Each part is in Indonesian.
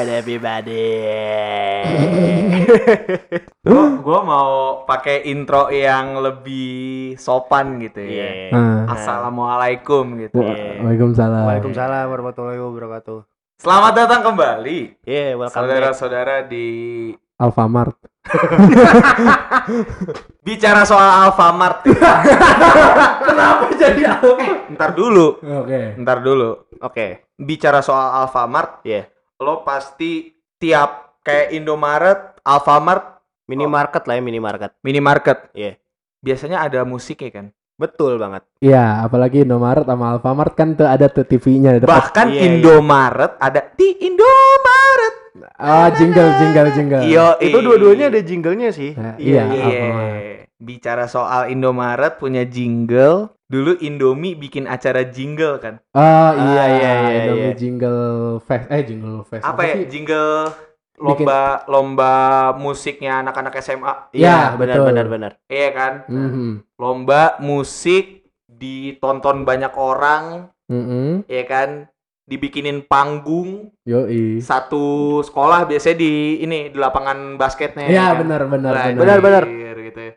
Alright everybody. Gua, gua mau pakai intro yang lebih sopan gitu ya. Iya. Ah. Assalamualaikum gitu. Iya. Waalaikumsalam. Waalaikumsalam warahmatullahi wabarakatuh. Selamat datang kembali Yeah, welcome saudara-saudara di Alfamart. bicara soal Alfamart. Kenapa jadi ntar dulu, Oke. ntar dulu. Oke. Bicara soal Alfamart, Iya. Lo pasti tiap kayak Indomaret, Alfamart, Minimarket lah ya, minimarket. minimarket. Iya. Biasanya ada musik ya kan. Betul banget. Iya, apalagi Indomaret sama Alfamart kan tuh ada tuh TV-nya depan. Bahkan Iya, iya. Indomaret ada di Indomaret. Ah, jingle jingle jingle. Yo, Itu dua-duanya ada jinglenya sih. Nah, Iya, iya, Iya. Bicara soal Indomaret punya jingle. Dulu Indomie bikin acara jingle kan. Oh iya Ah, iya iya, iya. iya, Indomie iya. jingle fest. Eh jingle fest. Apa ya? sih? Jingle lomba lomba musiknya anak-anak SMA. Iya, benar betul. benar benar. Iya kan? Mhm. Lomba musik ditonton banyak orang, Mhm. ya kan? Dibikinin panggung Yoi. satu sekolah biasanya di ini di lapangan basketnya. Iya, kan? benar benar benar. Benar, benar. gitu ya.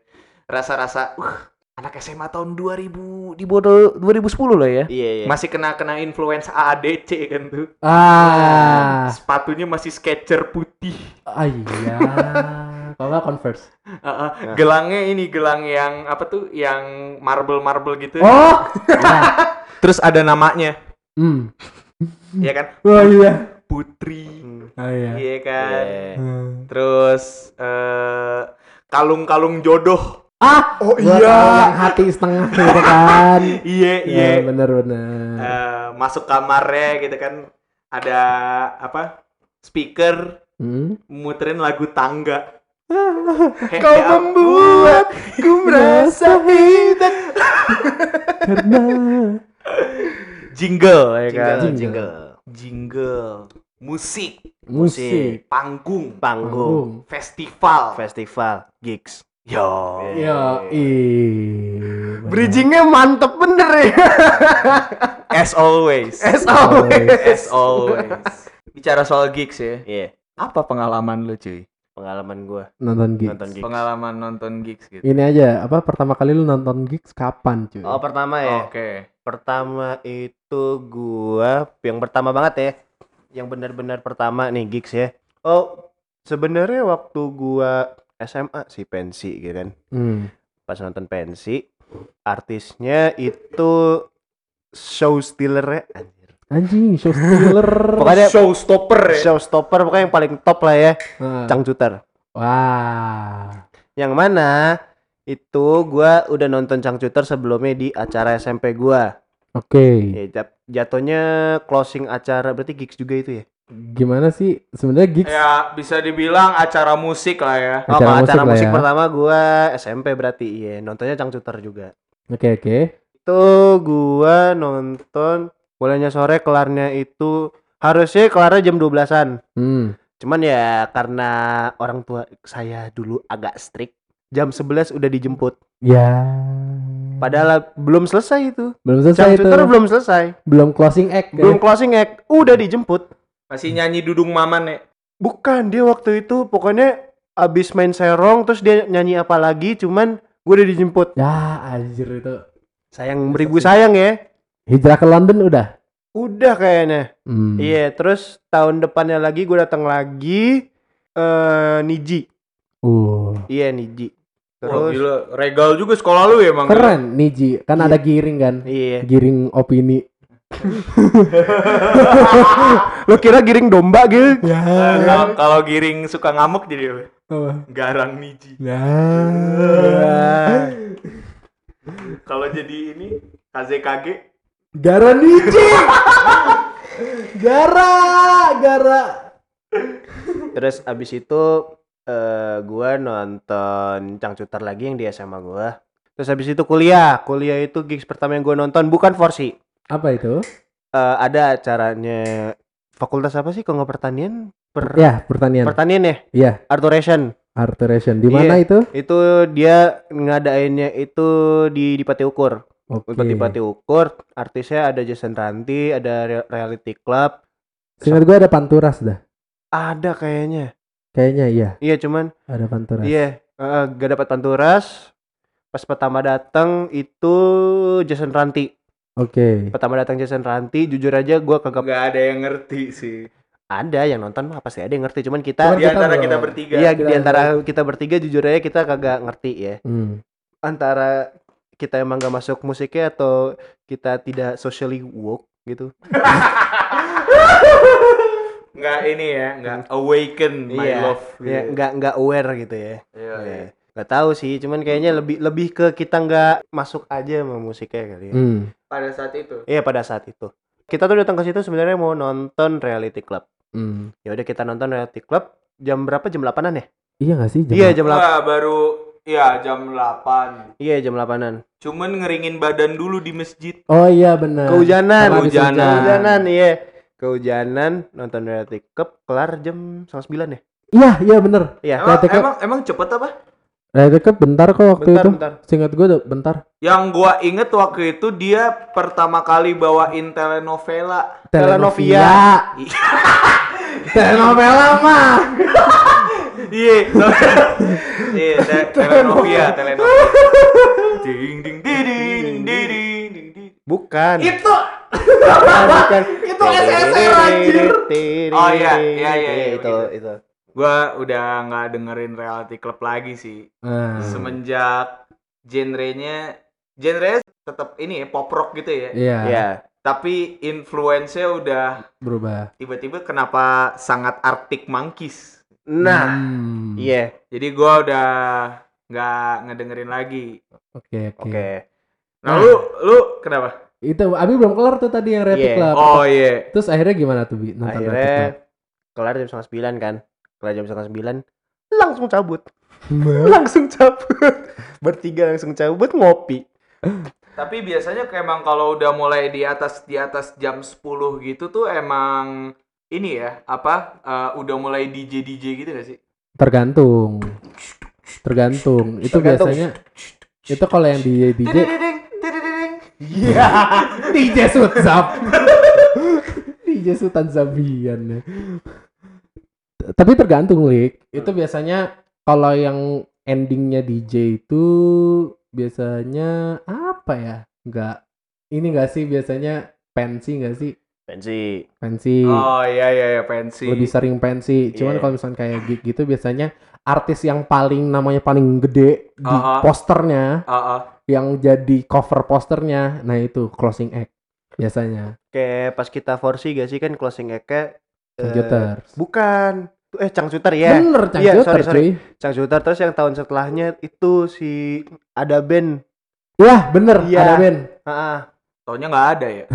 Rasa-rasa uh, anak SMA tahun 2000 di bawah 2010 lah ya. Iya, iya. Masih kena-kena influence AADC kan tuh. Ah. Sepatunya masih Sketcher putih. Ah iya. Kalau nggak Converse. Heeh. Gelangnya ini gelang yang apa tuh? Yang marble-marble gitu. Oh. Nah. Terus ada namanya, Hmm. Ya kan? Oh iya. Putri. Hmm. Oh iya. Iya kan? Iya. Hmm. Terus eh kalung-kalung jodoh. Ah, Oh tahu yang hati setengah gitu kan. Iya, iya. Iya, bener bener. Eh, masuk kamarnya gitu kan ada apa? Speaker Hmm? muterin lagu tangga. He- Kau he- membuatku merasa hidup karena jingle ya kan? Jingle, Jingle. jingle. Musik, musik, panggung, Panggung, festival. festival, gigs. Yo. Yo, ih. Bridgingnya mantep bener ya. As always. As always. As always. Bicara soal gigs ya. Iya, Apa pengalaman lu cuy? Pengalaman gua Nonton gigs. nonton gigs. Pengalaman nonton gigs gitu. Ini aja, apa pertama kali lu nonton gigs kapan, cuy? Oh, pertama ya. Oke. Pertama itu gua yang pertama banget ya. Yang benar-benar pertama nih gigs ya. Oh, sebenarnya waktu gua SMA sih pensi gitu kan. Hmm. Pas nonton pensi, artisnya itu show stealer anjir. Anjing, show stealer. Pokoknya showstopper ya. showstopper pokoknya yang paling top lah ya, Ah. Cangcuter. Wah. Yang mana itu gua udah nonton Cangcuter sebelumnya di acara SMP gua. Oke. Ya, jat- jatuhnya closing acara berarti gigs juga itu ya. Gimana sih sebenarnya gigs? Ya bisa dibilang acara musik lah ya. Oh, Acara kalau musik acara lah musik ya. pertama gua SMP berarti iya, nontonnya Cangcuter juga. Oke, oke. Itu gua nonton mulainya sore kelarnya itu harusnya kelarnya jam 12-an. Hmm. Cuman ya karena orang tua saya dulu agak strict, jam 11 udah dijemput. Ya. Padahal belum selesai itu. belum selesai itu. Cangcuter belum selesai. Belum closing act. ya? Belum closing act, udah dijemput. Masih nyanyi dudung maman ya. Bukan, dia waktu itu pokoknya abis main serong terus dia nyanyi apa lagi cuman gue udah dijemput. Ya, anjir itu. Sayang beribu sayang ya. Hijrah ke London udah. Udah kayaknya. Hmm. Iya, terus tahun depannya lagi gue datang lagi eh Niji. Uh. Iya, Niji. Wah, Terus gila, regal juga sekolah lu ya, Bang. Keren Niji, kan Iya. ada giring kan. iya. Giring opini. Lo kira giring domba gitu? Ya. Eh, Kalau kalau giring suka ngamuk jadi apa? Apa? Garang niji. Nah. Kalau jadi ini KZKG Gara Niji. gara, gara. Terus abis itu eh gua nonton Cangcuter lagi yang di SMA gua. Terus habis itu kuliah. Kuliah itu gigs pertama yang gua nonton bukan Forsi. Apa itu? Eh ada acaranya fakultas apa sih kalau nggak pertanian? Per Ya, pertanian. pertanian ya? Iya, Arturation. Arturation. Di mana Iya. itu? Itu dia ngadainnya itu di di Pati Ukur. Oke. Untuk di Pati Ukur, artisnya ada Jason Ranti, ada Re- Reality Club, Seingat gue ada Panturas dah. Ada kayaknya. Kayaknya iya, Iya cuman ada Panturas. iya eh, gak dapat panturas. Pas pertama datang itu Jason Ranti. Oke. Pertama datang Jason Ranti, jujur aja gua kagak Nggak ada yang ngerti sih. ada yang nonton mah pasti ada yang ngerti. Cuman kita Cuman Di kita antara kita bertiga. Iya di antara kita bertiga jujur aja kita kagak ngerti ya. Hmm. Antara kita emang gak masuk musiknya atau kita tidak socially woke gitu. Nggak ini ya, nggak awaken my Iya, love. Ya, nggak nggak aware gitu ya. Iya, Iya. iya. Nggak tahu sih, cuman kayaknya lebih lebih ke kita nggak masuk aja sama musiknya kali ya. Hmm. Pada saat itu. Iya pada saat itu. Kita tuh datang ke situ sebenarnya mau nonton Reality Club. Hmm. Ya udah kita nonton Reality Club jam berapa? Jam 8-an ya? Iya gak sih? Jam Iya, jam 8. Wah, baru ya jam 8. Iya, jam 8-an. Cuman ngeringin badan dulu di masjid. Oh iya benar. Kehujanan. Kehujanan. hujan. Kehujanan, iya. Kehujanan nonton Reality Club kelar jam setengah sembilan ya? Iya, iya benar. Iya. Emang, Reality emang emang cepet apa? Reality Cup bentar kok waktu Bentar, itu. bentar. Seingat gue bentar. Yang gua inget waktu itu dia pertama kali bawain telenovela. Telenovia. Telenovela mah. Iya, iya, te- telenovia, telenovia. Ding ding ding ding ding ding. Bukan. Itu bukan. itu SSR anjir. Oh, iya, iya, iya, iya, itu itu. Gua udah nggak dengerin reality club lagi sih. Semenjak genrenya genre tetap ini ya pop rock gitu ya. Iya, Iya. Tapi influence-nya udah berubah. tiba-tiba kenapa sangat Arctic Monkeys. Nah, Hmm. iya. Jadi gua udah nggak ngedengerin lagi. Oke, oke. Oke. Nah, lu lu kenapa? Itu Abi belum kelar tuh tadi yang Reality Iya. Club. Oh iya. Terus akhirnya gimana tuh Bi nonton Akhirnya kelar jam setengah sembilan kan. Kelar jam setengah sembilan langsung cabut. Langsung cabut. Bertiga langsung cabut ngopi. Tapi biasanya kayak emang kalau udah mulai di atas di atas jam 10 gitu tuh emang ini ya, apa? eh, udah mulai DJ DJ gitu gak sih? Tergantung. Tergantung. Itu Tergantung. biasanya itu kalau yang DJ tidididing. Iya. DJ Sutzap. DJ Sultan Zabian ya. Tapi tergantung, Lik. Itu biasanya kalau yang endingnya DJ itu biasanya apa ya? Enggak. Ini enggak sih biasanya pensi enggak sih? Pensi. Pensi. Oh iya iya iya pensi. Lebih sering pensi. Cuman Iya. kalau misalnya kayak gig gitu biasanya artis yang paling namanya paling gede di Ah, ah. posternya Ah, ah. yang jadi cover posternya. Nah, itu closing act biasanya. Kayak pas kita forsi gak sih kan closing act-nya eh, Computer. bukan. Eh Changsuter ya. Bener, Cang Iya, Shooter, sorry, sorry. cuy. Changsuter terus yang tahun setelahnya itu si ada band. Wah, bener, Iya. ada band. Heeh. Taunya nggak ada ya.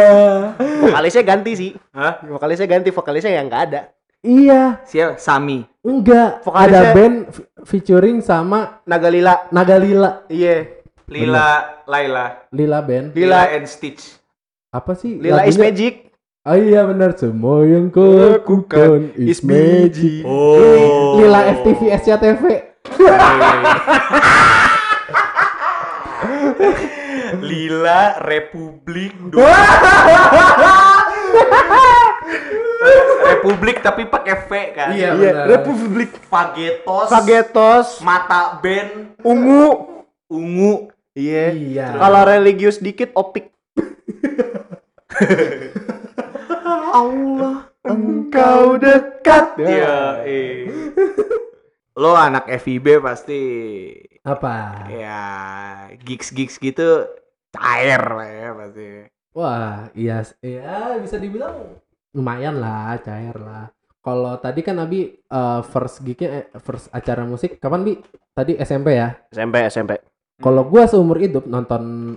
Vokalisnya ganti sih. Hah? Vokalisnya ganti, vokalisnya yang nggak ada. iya, Siapa? Sami. enggak. Vokalisnya- Ada band featuring sama Nagalila. Nagalila. Iya. Lila Laila. Lila band. Lila. and Stitch. Apa sih? Lila is lagunya? magic. Oh iya benar, semua yang kau lakukan is magic. Oh. Lila FTV SCTV. Lila Republik Do- Republik tapi pakai V kan. Iya, Iya. Republik Fagetos. Fagetos, Mata band ungu. ungu. Iya. Iya. Kalau religius dikit opik. Allah, engkau dekat. Iya. eh. Lo anak FIB pasti Apa? ya gigs gigs gitu cair lah ya pasti. Wah, iya, iya bisa dibilang lumayan lah, cair lah. Kalau tadi kan Abi eh, first gignya, eh, first acara musik kapan Bi? Tadi SMP ya. SMP, SMP. Kalau gua seumur hidup nonton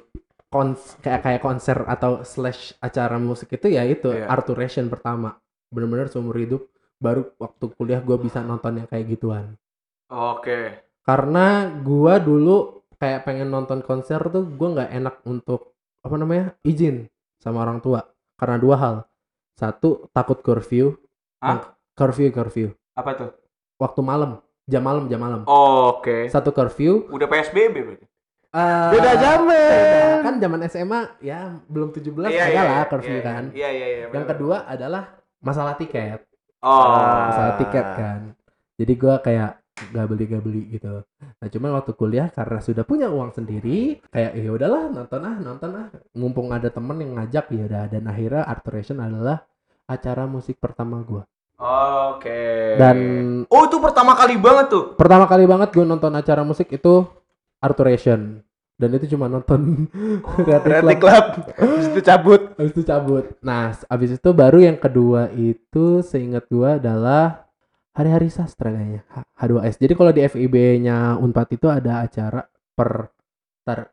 kons kayak kayak konser atau slash acara musik itu ya itu Iya. Arturation pertama. Bener-bener seumur hidup baru waktu kuliah gua bisa nonton yang kayak gituan. Oke. Karena gua dulu kayak pengen nonton konser tuh gua nggak enak untuk apa namanya izin sama orang tua karena dua hal. Satu takut curfew. Yang- Curfew curfew. Apa tuh? Waktu malam, jam malam jam malam. Oke. Satu curfew. Udah PSBB berarti. Eh, Beda zaman. Kan zaman SMA ya belum 17 Iya, ada iya, lah iya, curfew iya, kan. Iya iya iya. Yang kedua adalah masalah tiket. Oh. Masalah tiket kan. Jadi gua kayak gak beli gak beli gitu. Nah cuman waktu kuliah karena sudah punya uang sendiri, kayak ya udahlah nonton ah nonton ah. Mumpung ada temen yang ngajak ya udah. Dan akhirnya Arturation adalah acara musik pertama gua. Oke. Dan Oh itu pertama kali banget tuh. pertama kali banget gue nonton acara musik itu Arturation. Dan itu cuma nonton Reality Club. Club. Habis itu cabut. Habis itu cabut. Nah, abis itu baru yang kedua itu seingat gua adalah hari-hari sastra kayaknya H- H2S. Jadi kalau di FIB-nya Unpad itu ada acara per tar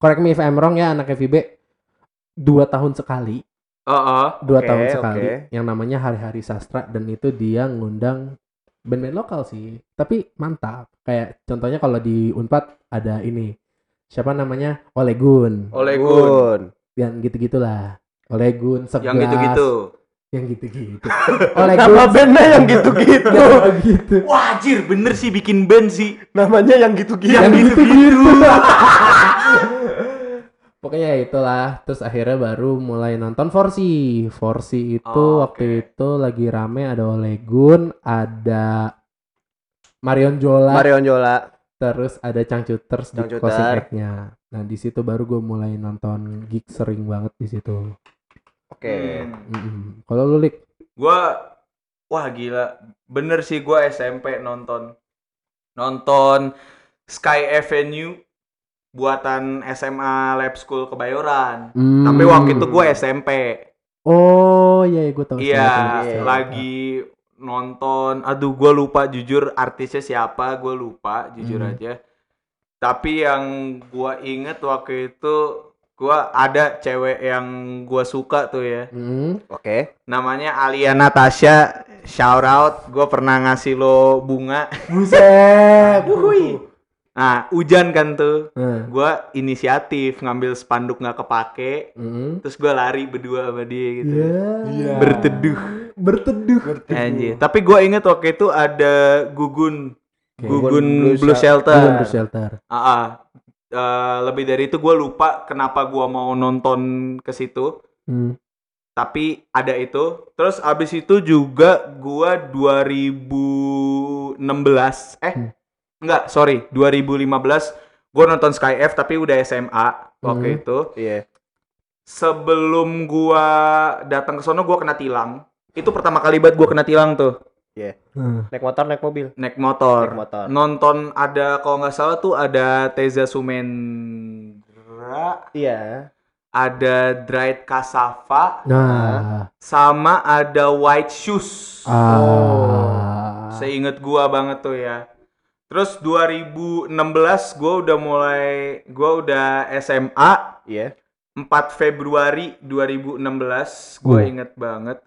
correct me if I'm wrong ya anak FIB dua tahun sekali Heeh. dua Oke, tahun sekali oke. yang namanya hari-hari sastra dan itu dia ngundang band-band lokal sih tapi mantap kayak contohnya kalau di Unpad ada ini siapa namanya Olegun Oleh Gun. yang gitu-gitulah Olegun segelas Yang gitu-gitu. Yang gitu-gitu Olegun Nama bandnya yang gitu-gitu. yang gitu Wajir bener sih bikin band sih. Namanya yang gitu-gitu. Yang gitu-gitu. pokoknya ya itulah terus akhirnya baru mulai nonton Forsi Forsi itu Oh, waktu oke. itu lagi rame ada Olegun ada Marion Jola Marion Jola. terus ada Cangcuters di closing act-nya nah di situ baru gue mulai nonton gig sering banget di situ Oke. Hmm. Kalau lu Lik Gua wah gila. Bener sih gua SMP nonton. Nonton Sky Avenue buatan SMA Lab School Kebayoran. Hmm. Tapi waktu itu gua SMP. oh iya gue tahu Iya, iya. lagi nonton. Aduh, gue lupa jujur artisnya siapa, gue lupa jujur Hmm. aja. Tapi yang gue inget waktu itu, gue ada cewek yang gue suka tuh ya. Hmm. Oke. Namanya Alia Natasha. Shout out, gue pernah ngasih lo bunga. buset Wuhui. Nah, hujan kan tuh. Nah. Gue inisiatif ngambil spanduk nggak kepake. Mm. Terus gue lari berdua sama dia gitu. Iya. Berteduh. Berteduh. Anjir. Tapi gue inget waktu itu ada Gugun, Oke. Gugun Blue Blue, Shel- Shelter. Gugun Blue Shelter. Ah, Eh, lebih dari itu gue lupa kenapa gue mau nonton ke situ. Hmm. Tapi ada itu. Terus abis itu juga gue 2016 eh Hmm. enggak sorry 2015 gue nonton Sky F tapi udah SMA waktu Hmm. itu. Iya. Sebelum gua datang ke sono gua kena tilang. Itu pertama kali banget gua kena tilang tuh. Hmm. Naik motor, naik mobil. naik motor. Naik motor. Nonton ada kalau nggak salah tuh ada Teza Sumendra, Iya. ada Dried Kasava, Nah. sama ada White Shoes. Ah. Seinget gua banget tuh ya. Terus 2016 gua udah mulai gua udah SMA Iya. 4 Februari 2016 gue Uh. inget banget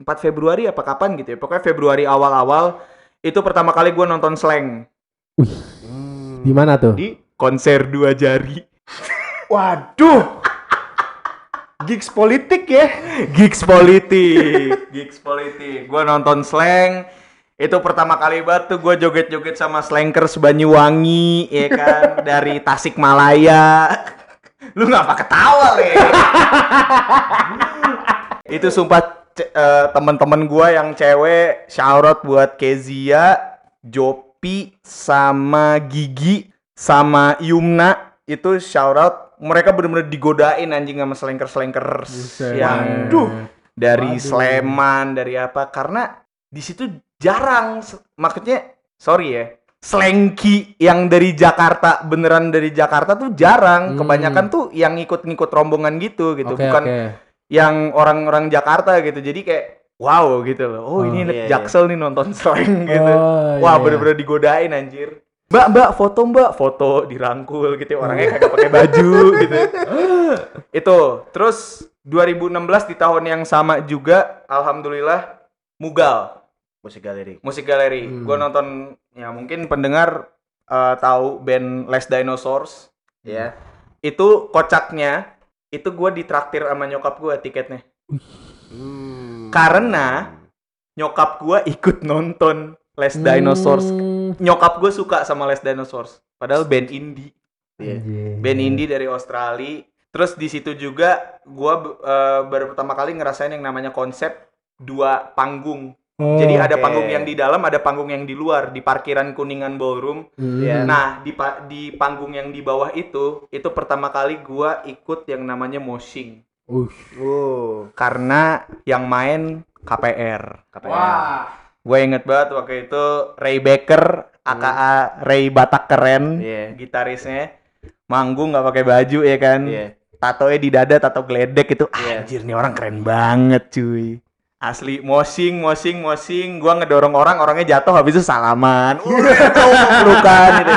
4 Februari apa kapan gitu ya. Pokoknya Februari awal-awal itu pertama kali gue nonton slang. Hmm. Di mana tuh? Di konser dua jari. Waduh. Gigs politik ya. gigs politik gigs politik. Gue nonton slang. Itu pertama kali banget tuh gue joget-joget sama slankers Banyuwangi ya kan? Dari Tasikmalaya. Lu ngapa ketawa le. Itu sumpah ce- eh, teman-teman gua yang cewek shout out buat Kezia, Jopi sama Gigi sama Yumna itu shout out mereka bener-bener digodain anjing sama slanker-slanker Buset. yang Waduh. dari Waduh. Sleman dari apa karena di situ jarang maksudnya sorry ya slanky yang dari Jakarta beneran dari Jakarta tuh jarang Hmm. kebanyakan tuh yang ngikut-ngikut rombongan gitu gitu Oke, bukan oke. Yang orang-orang Jakarta gitu. Jadi kayak wow gitu loh. Oh, Oh, ini iya, iya. Jaksel nih nonton slang gitu. Oh, wah iya, bener-bener digodain anjir. Mbak mbak foto mbak. Foto dirangkul gitu ya, orangnya kagak pakai baju gitu. Itu. Terus 2016 di tahun yang sama juga alhamdulillah Mugal Musik galeri. musik galeri. Hmm. gue nonton ya mungkin pendengar eh, tahu band Les Dinosaurs. Ya. itu kocaknya itu gue ditraktir sama nyokap gue tiketnya Hmm. Karena nyokap gue ikut nonton Les Dinosaurs Hmm. nyokap gue suka sama Les Dinosaurs padahal band indie. Anjing. band indie dari Australia. Terus di situ juga gua eh, baru pertama kali ngerasain yang namanya konsep dua panggung. Oh. Jadi ada oke. panggung yang di dalam, ada panggung yang di luar di parkiran Kuningan Ballroom. Hmm. Iya. Nah, di pa- di panggung yang di bawah itu, itu pertama kali gua ikut yang namanya moshing. Uh. Karena yang main KPR. KPR. Gue inget banget waktu itu Ray Baker, aka Ray Batak keren, Iya. gitarisnya manggung nggak pakai baju ya kan, Iya. tatonya di dada, tato geledek itu, Iya. anjir nih orang keren banget cuy. Asli moshing, moshing, moshing, gua ngedorong orang, orangnya jatuh habis itu salaman. Uh, pelukan gitu.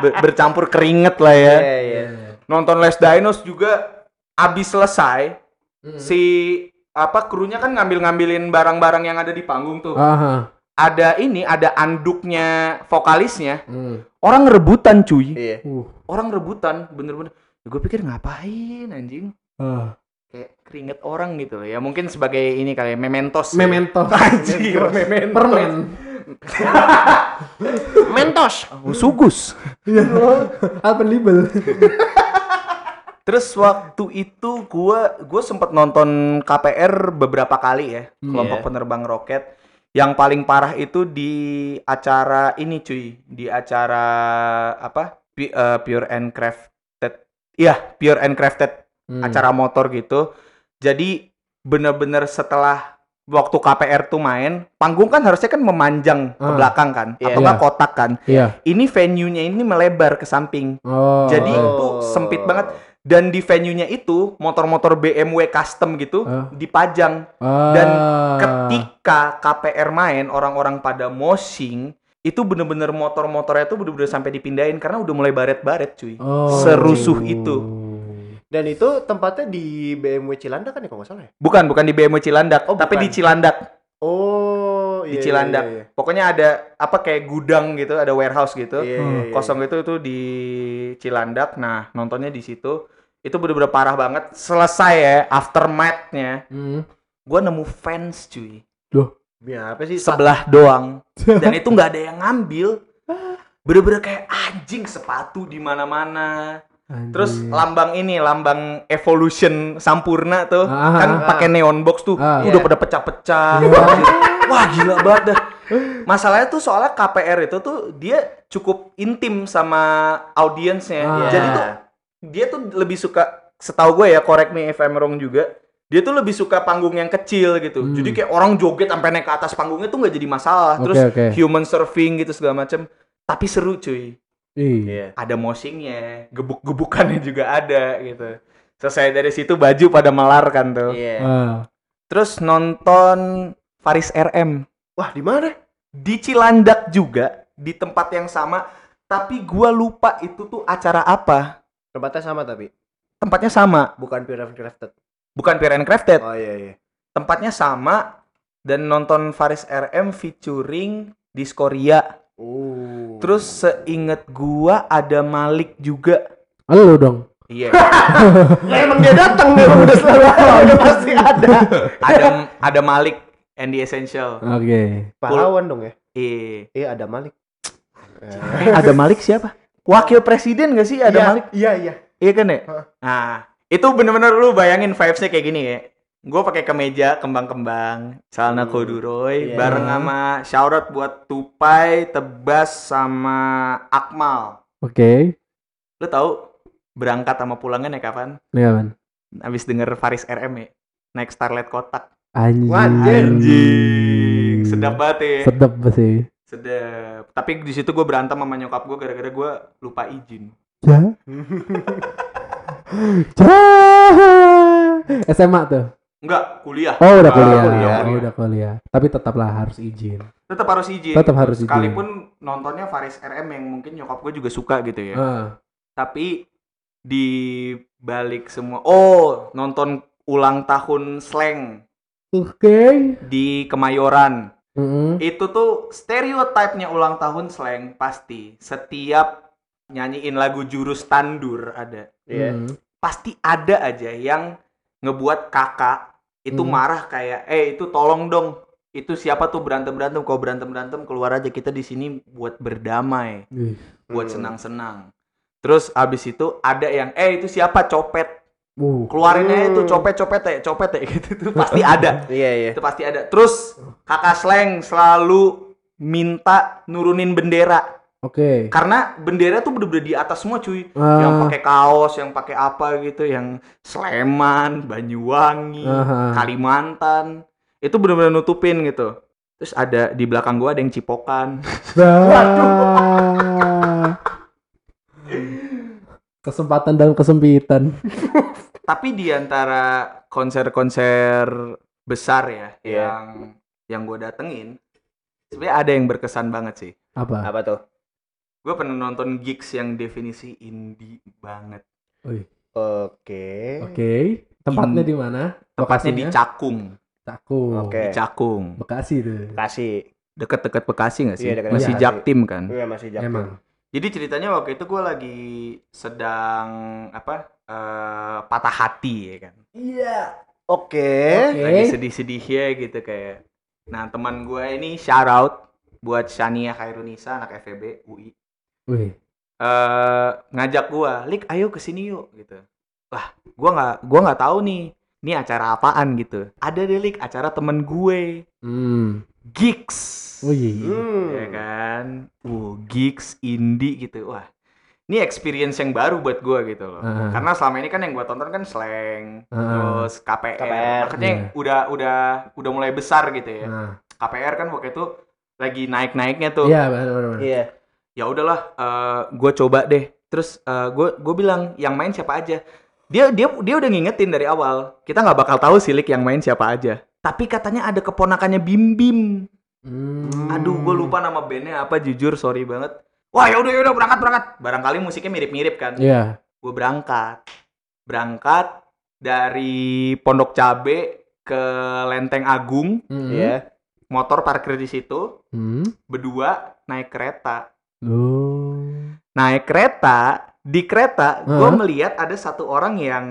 Ber- bercampur keringet lah ya. Iya, iya. Nonton Les Dinos juga abis selesai Hmm. si apa krunya kan ngambil-ngambilin barang-barang yang ada di panggung tuh. Aha. Ada ini, ada anduknya vokalisnya. Hmm. Orang rebutan cuy. Iya. Uh. Orang rebutan, bener-bener. Gue pikir ngapain anjing? Ah. Kayak keringet orang gitu loh. Ya mungkin sebagai ini kali ya, mementos. ya. Memento. Anjir, mementos. Permen. Mentos. Oh, sugus. Alpenlibel. Terus waktu itu gua gua sempat nonton KPR beberapa kali ya, Hmm. kelompok Iya. penerbang roket. Yang paling parah itu di acara ini cuy, di acara apa? Eh, Pure and Crafted. Iya, Pure and Crafted, Hmm. acara motor gitu. Jadi bener-bener setelah waktu KPR tuh main, panggung kan harusnya kan memanjang ke Ah. belakang kan, Iya. atau nggak Iya. kotak kan. Iya. Ini venue-nya ini melebar ke samping. Oh. Jadi Oh. itu sempit banget dan di venue-nya itu motor-motor BMW custom gitu Ah. dipajang Ah. dan ketika KPR main orang-orang pada moshing itu bener-bener motor-motornya tuh bener-bener sampai dipindahin karena udah mulai baret-baret cuy Oh. serusuh itu Dan itu tempatnya di BMW Cilandak kan ya kalau nggak salah ya? bukan bukan di BMW Cilandak Oh, tapi bukan. di Cilandak Oh, di iya, Cilandak Iya, iya. pokoknya ada apa kayak gudang gitu ada warehouse gitu Iya, Hmm. iya, iya. kosong itu itu di Cilandak nah nontonnya di situ itu bener-bener parah banget selesai ya aftermath-nya Hmm. gue nemu fans cuy Ya, apa sih? sebelah doang dan itu nggak ada yang ngambil bener-bener kayak anjing sepatu di mana-mana terus Anjing. lambang ini lambang evolution sampurna tuh Ah, kan ah. pakai neon box tuh Ah. udah Iya. pada pecah-pecah wah gila banget dah masalahnya tuh soalnya KPR itu tuh dia cukup intim sama audiensnya Ah. jadi tuh dia tuh lebih suka setahu gue ya correct me if I'm wrong juga dia tuh lebih suka panggung yang kecil gitu Hmm. jadi kayak orang joget sampai naik ke atas panggungnya tuh nggak jadi masalah terus oke. human surfing gitu segala macem tapi seru cuy. Iya. ada moshingnya gebuk-gebukannya juga ada gitu selesai dari situ baju pada melar kan tuh Iya. Ah. terus nonton Faris RM Wah, di mana? di Cilandak juga di tempat yang sama tapi gua lupa itu tuh acara apa Tempatnya sama tapi tempatnya sama bukan Pure and Crafted. bukan Pure and Crafted Oh iya iya. tempatnya sama dan nonton Faris RM featuring Diskoria Uh. terus seinget gua ada Malik juga Halo dong. iya Lah emang dia datang nih, udah selalu udah pasti ada. ada ada Malik and the Essential Oke. Pahlawan dong ya? iya Iya, ada Malik. Eh, ada Malik siapa? Wakil presiden gak sih ada Iya, Malik? Iya, iya. Iya kan ya? Nah, itu bener-bener lu bayangin vibes-nya kayak gini ya. Gue pakai kemeja kembang-kembang, celana Hmm. corduroy, Iya. bareng sama shoutout buat Tupai, Tebas, sama Akmal. Oke. Lu tahu berangkat sama pulangnya naik kapan? Nih apaan? Abis denger Faris RM ya, naik Starlet kotak. Anjing. Wajar. Anjing, sedap banget ya. Sedap sih. Sedap. Tapi di situ gue berantem sama nyokap gue gara-gara gue lupa izin. Ya. Ya. SMA tuh. Enggak, kuliah. Oh, udah Ah, kuliah. kuliah. Oh, udah kuliah. Tapi tetaplah harus izin. Tetap harus izin. Tetap harus izin. Sekalipun nontonnya Faris RM yang mungkin nyokap gue juga suka gitu ya. Ah. Tapi di balik semua oh, nonton ulang tahun slang Oke. di Kemayoran. Mm-mm. Itu tuh stereotipnya ulang tahun slang pasti. Setiap nyanyiin lagu jurus tandur ada. Iya. Mm. Pasti ada aja yang ngebuat kakak itu Hmm. marah kayak, "Eh, itu tolong dong. Itu siapa tuh berantem-berantem? Kau berantem-berantem keluar aja kita di sini buat berdamai." Wih. buat Hmm. senang-senang. Terus abis itu ada yang eh itu siapa copet. Uh. Keluarinnya itu Hmm. copet-copet ya, copet ya gitu tuh pasti ada. Iya, iya. itu pasti ada. Terus kakak Sleng selalu minta nurunin bendera Oke. karena bendera tuh bener-bener di atas semua cuy. Ah. Yang pakai kaos, yang pakai apa gitu, yang Sleman, Banyuwangi, Aha. Kalimantan. Itu bener-bener nutupin gitu. Terus ada di belakang gua ada yang cipokan. Waduh. Kesempatan dan kesempitan. Tapi di antara konser-konser besar ya Iya. yang yang gue datengin, sebenarnya ada yang berkesan banget sih. Apa? Apa tuh? Gue pernah nonton gigs yang definisi indie banget. Oke. Oke. Tempatnya di mana? Tepatnya di? Cakung, Cakung. Oke. di Cakung. Bekasi tuh. Kasih. Deket-deket Bekasi nggak sih? Iya, deket Masih Bekasi. Jaktim kan? Iya, masih jatuh. Emang. Jadi ceritanya waktu itu gue lagi sedang apa? eh, patah hati ya kan. Iya. Oke. Oke. Lagi sedih-sedihnya gitu kayak. Nah teman gue ini shout out buat Shania Khairunisa anak FEB UI. Wih. eh ngajak gua, "Lik, ayo ke sini yuk." gitu. Lah, gua nggak gua nggak tahu nih. Ini acara apaan gitu. Ada deh Lik, acara temen gue. Hmm. Gigs. Wih. Hmm. Ya kan? Uh, gigs indie gitu. Wah. Ini experience yang baru buat gua gitu loh. Ah. Karena selama ini kan yang gua tonton kan slang, Ah. terus KPR. KPR, Makanya iya. udah udah udah mulai besar gitu ya. Nah. KPR kan waktu itu lagi naik-naiknya tuh. Iya, benar benar. Iya. Ya udahlah gue coba deh. Terus gue gue bilang yang main siapa aja? Dia dia dia udah ngingetin dari awal kita nggak bakal tahu sih Lik yang main siapa aja. Tapi katanya ada keponakannya Bim Bim. Hmm. aduh gue lupa nama bandnya apa jujur sorry banget. Wah ya udah ya udah berangkat berangkat. Barangkali musiknya mirip-mirip kan. Iya. gue berangkat. Berangkat dari Pondok Cabe ke Lenteng Agung. Hmm. Iya. motor parkir di situ. Hmm. berdua naik kereta Oh. naik kereta di kereta gue Hah? melihat ada satu orang yang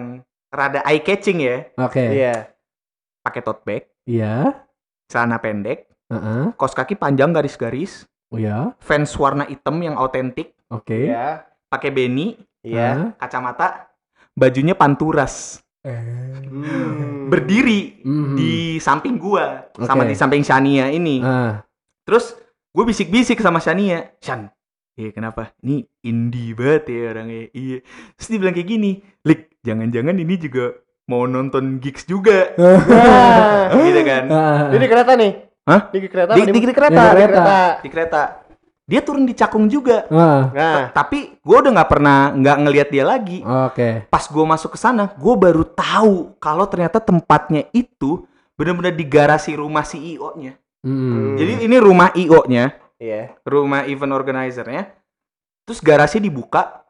rada eye catching ya Oke. Iya. pakai tote bag Iya. celana pendek Heeh. kos kaki panjang garis-garis Oh ya. fans warna hitam yang autentik Oke. Iya. pakai beanie Iya. kacamata bajunya panturas Hmm. berdiri Mhm. di samping gua sama Oke. di samping Shania ini Ah. terus gue bisik-bisik sama Shania Shan Iya kenapa? Ini indie banget ya orangnya. Iya. Terus dia bilang kayak gini, Lik, jangan-jangan ini juga mau nonton gigs juga. Ah. gitu kan. Ah. Ini di kereta nih. Hah? Di kereta. Di, apa di, di- di kereta, Di kereta. Di kereta. Dia turun di Cakung juga. Ah. Nah. Tapi gue udah nggak pernah nggak ngelihat dia lagi. Oke. Pas gue masuk ke sana, gue baru tahu kalau ternyata tempatnya itu benar-benar di garasi rumah CEO-nya. Hmm. Jadi ini rumah IO-nya, Iya. rumah event organizer-nya. Terus garasi dibuka,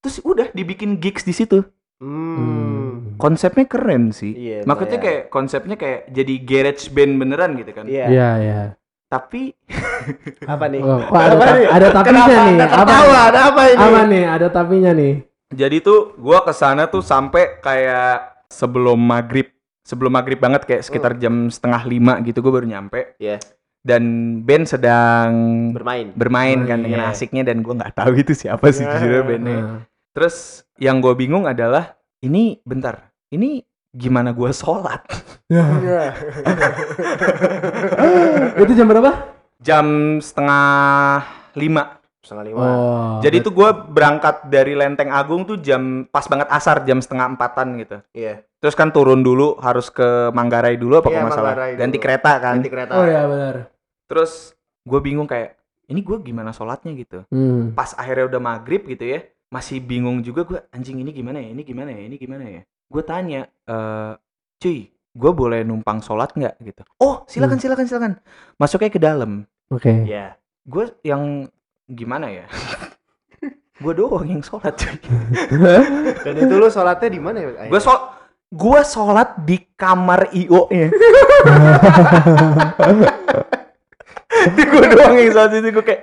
terus udah dibikin gigs di situ. Hmm. Konsepnya keren sih. Iya. Maksudnya lumayan. kayak konsepnya kayak jadi garage band beneran gitu kan. Iya. Iya, iya. Tapi Apa nih? Oh, kok ada, Apa nih? ada tapinya Kenapa nih? anda Apa? tertawa? Ada apa ini? Apa nih? Ada tapinya nih. jadi tuh gua ke sana tuh sampai kayak sebelum maghrib, sebelum maghrib banget kayak sekitar jam setengah lima gitu gua baru nyampe. Iya. Dan band sedang Bermain. bermain Oh, kan dengan iya. asiknya dan gua nggak tahu itu siapa sih Iya. jujur bandnya. Ah. Terus yang gue bingung adalah ini bentar, ini gimana gua sholat? Iya. Itu jam berapa? Jam setengah lima. Setengah lima. Oh. Jadi tuh gue berangkat dari Lenteng Agung tuh jam pas banget asar jam setengah empatan gitu. Iya. Terus kan turun dulu harus ke Manggarai dulu apa Iya, kalau nggak salah Manggarai ganti dulu. kereta kan. Ganti kereta. Oh ya benar. Terus gue bingung kayak ini gue gimana sholatnya gitu. Hmm. Pas akhirnya udah maghrib gitu ya masih bingung juga gue anjing ini gimana ya ini gimana ya ini gimana ya. Gue tanya eh cuy gue boleh numpang sholat nggak gitu. Oh silakan silakan silakan masuknya ke dalam. Oke. Iya. Gue yang gimana ya. gue doang yang sholat cuy. Dan itu lu sholatnya di mana ya? gue sol gue sholat di kamar io nya gue doang yang sholat itu gue kayak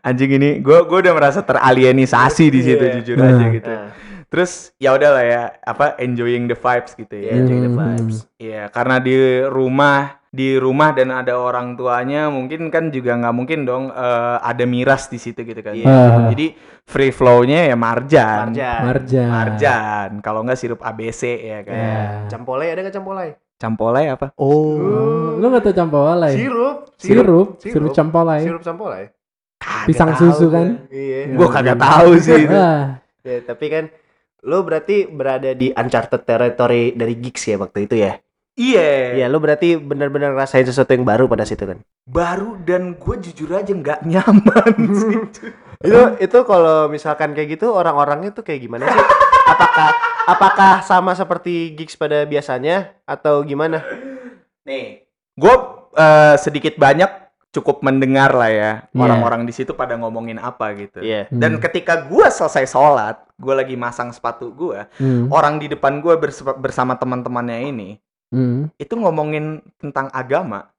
anjing ini gue gue udah merasa teralienisasi di situ Iya. jujur aja Nah. gitu Nah, terus ya udahlah ya apa enjoying the vibes gitu iya, ya enjoy the Hmm. vibes. Iya, karena di rumah di rumah dan ada orang tuanya mungkin kan juga nggak mungkin dong eh, ada miras di situ gitu kan. Iya. Ah. Jadi free flow-nya ya marjan. Marjan. Marjan. Marjan. Kalau nggak sirup ABC ya kan. Ya. Campolai ada nggak campolai? Campolai apa? Oh, lu nggak tahu campolai? Sirup. Sirup, sirup campolai. Sirup campolai. Pisang susu kan? Iya. Gue kagak tahu sih itu. Ah, Ya, tapi kan lu berarti berada di uncharted territory dari gigs ya waktu itu ya? Iya. Iya, lu berarti benar-benar ngerasain sesuatu yang baru pada situ kan? Baru dan gue jujur aja nggak nyaman sih. itu itu kalau misalkan kayak gitu orang-orangnya tuh kayak gimana sih? Apakah apakah sama seperti gigs pada biasanya atau gimana? Nih, gue eh, sedikit banyak cukup mendengar lah ya Iya. orang-orang di situ pada ngomongin apa gitu. Iya. Dan hmm, ketika gue selesai sholat, gue lagi masang sepatu gue, hmm, orang di depan gue bersama teman-temannya ini hmm. itu ngomongin tentang agama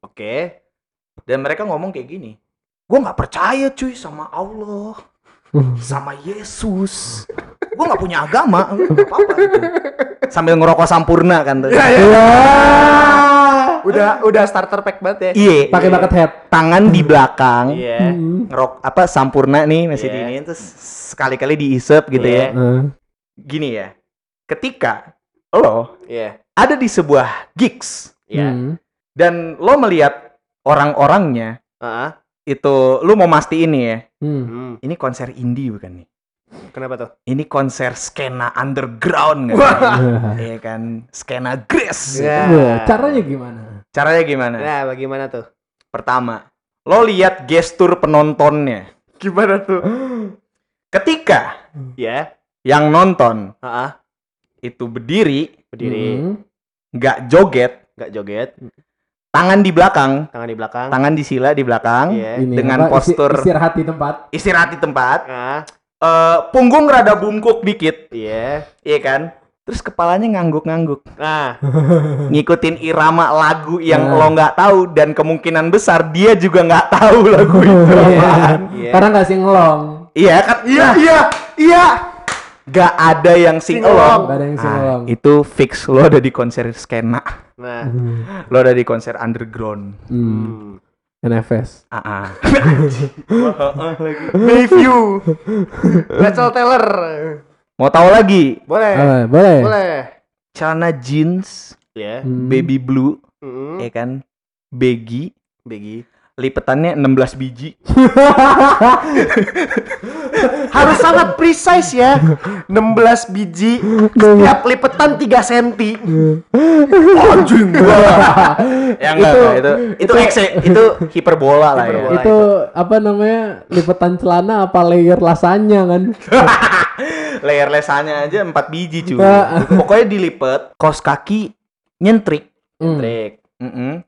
Oke. dan mereka ngomong kayak gini. Gue nggak percaya cuy sama Allah, sama Yesus. Gue nggak punya agama, nggak apa-apa. gitu. Sambil ngerokok sampurna kan tuh. Udah udah starter pack banget ya. Iya. Pakai bucket hat. tangan di belakang. Iya. Hmm. ngerok apa sampurna nih masih Iya. diiniin terus sekali-kali diisep gitu Iya. ya. Gini ya. Ketika lo Iya. Ada di sebuah gigs Iya. hmm. dan lo melihat orang-orangnya Heeh. itu lu mau mastiin nih ya. Hmm. Hmm. Ini konser indie bukan nih? Kenapa tuh? Ini konser skena underground kan? Wah. Iya kan, skena grass. Iya. Wah, caranya gimana? Caranya gimana? Nah, bagaimana tuh? Pertama, lo lihat gestur penontonnya. Gimana tuh? Ketika Ya. yang nonton Heeh. itu berdiri, Berdiri, Hmm. Nggak joget, nggak joget, tangan di belakang, tangan di belakang. tangan di sila di belakang, Iya. Ini Dengan apa, isi- postur- istirahat di tempat. istirahat di tempat, Ah, eh, punggung rada bungkuk dikit, iya. iya kan? Terus kepalanya ngangguk-ngangguk, Nah, ngikutin irama lagu yang Nah. lo nggak tahu dan kemungkinan besar dia juga nggak tahu lagu itu Iya. apaan. Iya. Karena nggak sih ngelong. Iya kan? Iya, iya, iya. Gak ada yang sing along. Nggak ada yang Ah, singelong. itu fix lo ada di konser skena, nah. lo ada di konser underground. Hmm. Hmm. NFS. Ah, ah. Review. Let's all teller. Mau tahu lagi? Boleh. Eh, boleh. Boleh. Celana jeans, Ya. Hmm. baby blue, Hmm. ya kan? Baggy, Begi. Lipetannya 16 biji. Harus sangat precise ya. 16 biji setiap lipetan 3 cm. Anjing gua. ya enggak, Itu- enggak, itu itu ekse, itu hiperbola lah ya. Hiperbola. itu apa namanya lipetan celana apa layer lasanya kan Layer lesanya aja 4 biji cuy. Pokoknya dilipet, kaos kaki nyentrik. Hmm. Trik. Mm-mm.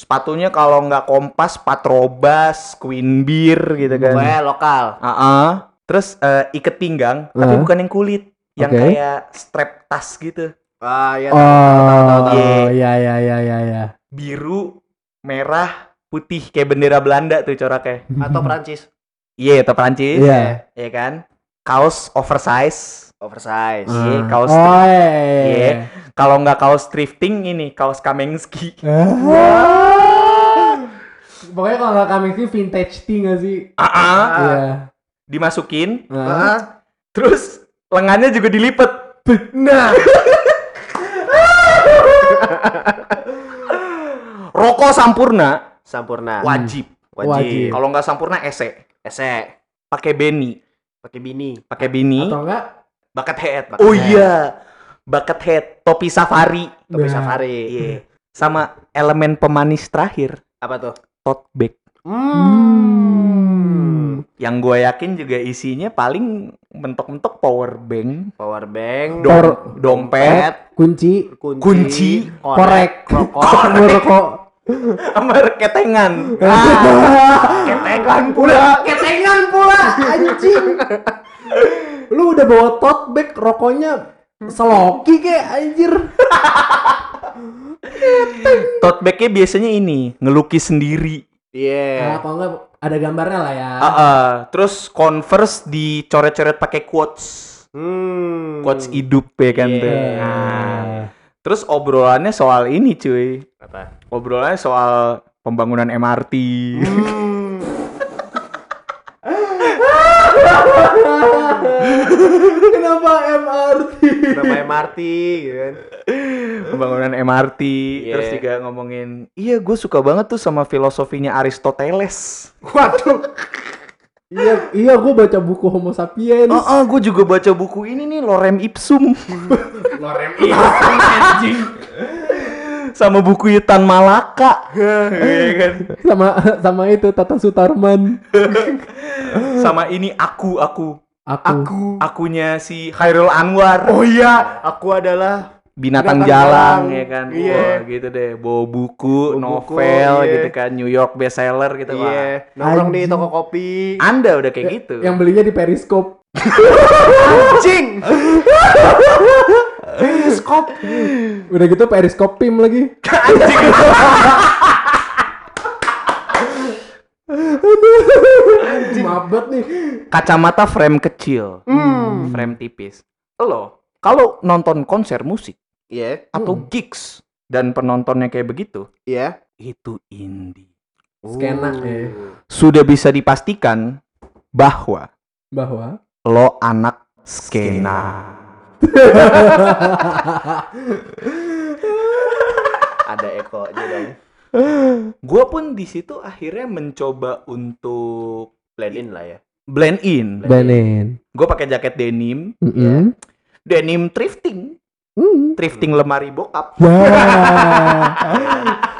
Sepatunya kalau nggak kompas, patrobas, queen beer gitu kan. Pokoknya lokal. Ah, Terus eh, iket pinggang, tapi Ah. bukan yang kulit, yang Oke. kayak strap tas gitu. Ah, ya. oh Iya. ya ya ya ya ya Biru, merah, putih kayak bendera Belanda tuh coraknya. Atau Prancis. Iya, atau Prancis. Iya. Iya kan? Kaos oversize. Oversize. Iya, Ah. kaos oh iya. Iya. Kalau nggak kaos thrifting ini, kaos Kamengski. Ah. pokoknya kalau nggak sih vintage tea nggak sih Ah, ah. iya dimasukin, Nah. Ah. terus lengannya juga dilipet. Nah, Rokok sampurna Sampurna. wajib. Wajib. Wajib. Kalau nggak sampurna ese. Ese. Pakai beni, Pakai bini. pakai bini, atau enggak bucket hat. Bucket oh iya, bucket hat, topi safari. Topi Nah. safari. Iya. Sama elemen pemanis terakhir, Apa tuh? tote bag. Hmm. Yang gue yakin juga isinya paling mentok-mentok power bank, Power bank. dom- Por- dompet, kunci kunci, Kunci, korek rokok, rokok sama ketengan. ketengan pula. ketengan pula anjing lu udah bawa tote bag rokoknya seloki kayak anjir Tote bagnya biasanya ini ngelukis sendiri. Iya. nah, kalau enggak ada gambarnya lah ya Ah, ah. terus converse dicoret-coret pakai quotes, Hmm. quotes hidup ya kan Iya. tuh. Nah, Terus obrolannya soal ini cuy. Apa? Obrolannya soal pembangunan MRT. Hmm. Kenapa MRT? Nama MRT gitu kan. pembangunan MRT. Iya. Terus juga ngomongin, iya gue suka banget tuh sama filosofinya Aristoteles. Waduh. iya, iya gue baca buku Homo sapiens. Oh, oh gue juga baca buku ini nih Lorem Ipsum. Lorem Ipsum anjing. sama buku Yutan Malaka. Iya kan? Sama sama itu Tata Sutarman. sama ini aku aku Aku. Aku. akunya si Khairul Anwar. Oh iya, aku adalah binatang, Binatang jalang, jalang. ya kan. Iya. Wah, gitu deh. Bawa buku, Bawa buku, novel iya. gitu kan, New York bestseller gitu. Iya, nongkrong di toko kopi. Anda udah kayak gitu. Yang belinya di Periscope. Anjing. Periskop. Udah gitu Periscope PIM lagi. Anjing. Maaf banget nih. Kacamata frame kecil, Hmm. frame tipis. Lo kalau nonton konser musik Iya, atau Hmm. gigs dan penontonnya kayak begitu, iya. itu indie. Skena, Uh. eh. Sudah bisa dipastikan bahwa Bahwa lo anak skena. Ada eko aja dong. Gue pun di situ akhirnya mencoba untuk Blend in lah ya. blend in. Banen. Gue pakai jaket denim, Mm-mm. denim thrifting, Mm. thrifting lemari bokap, Wah.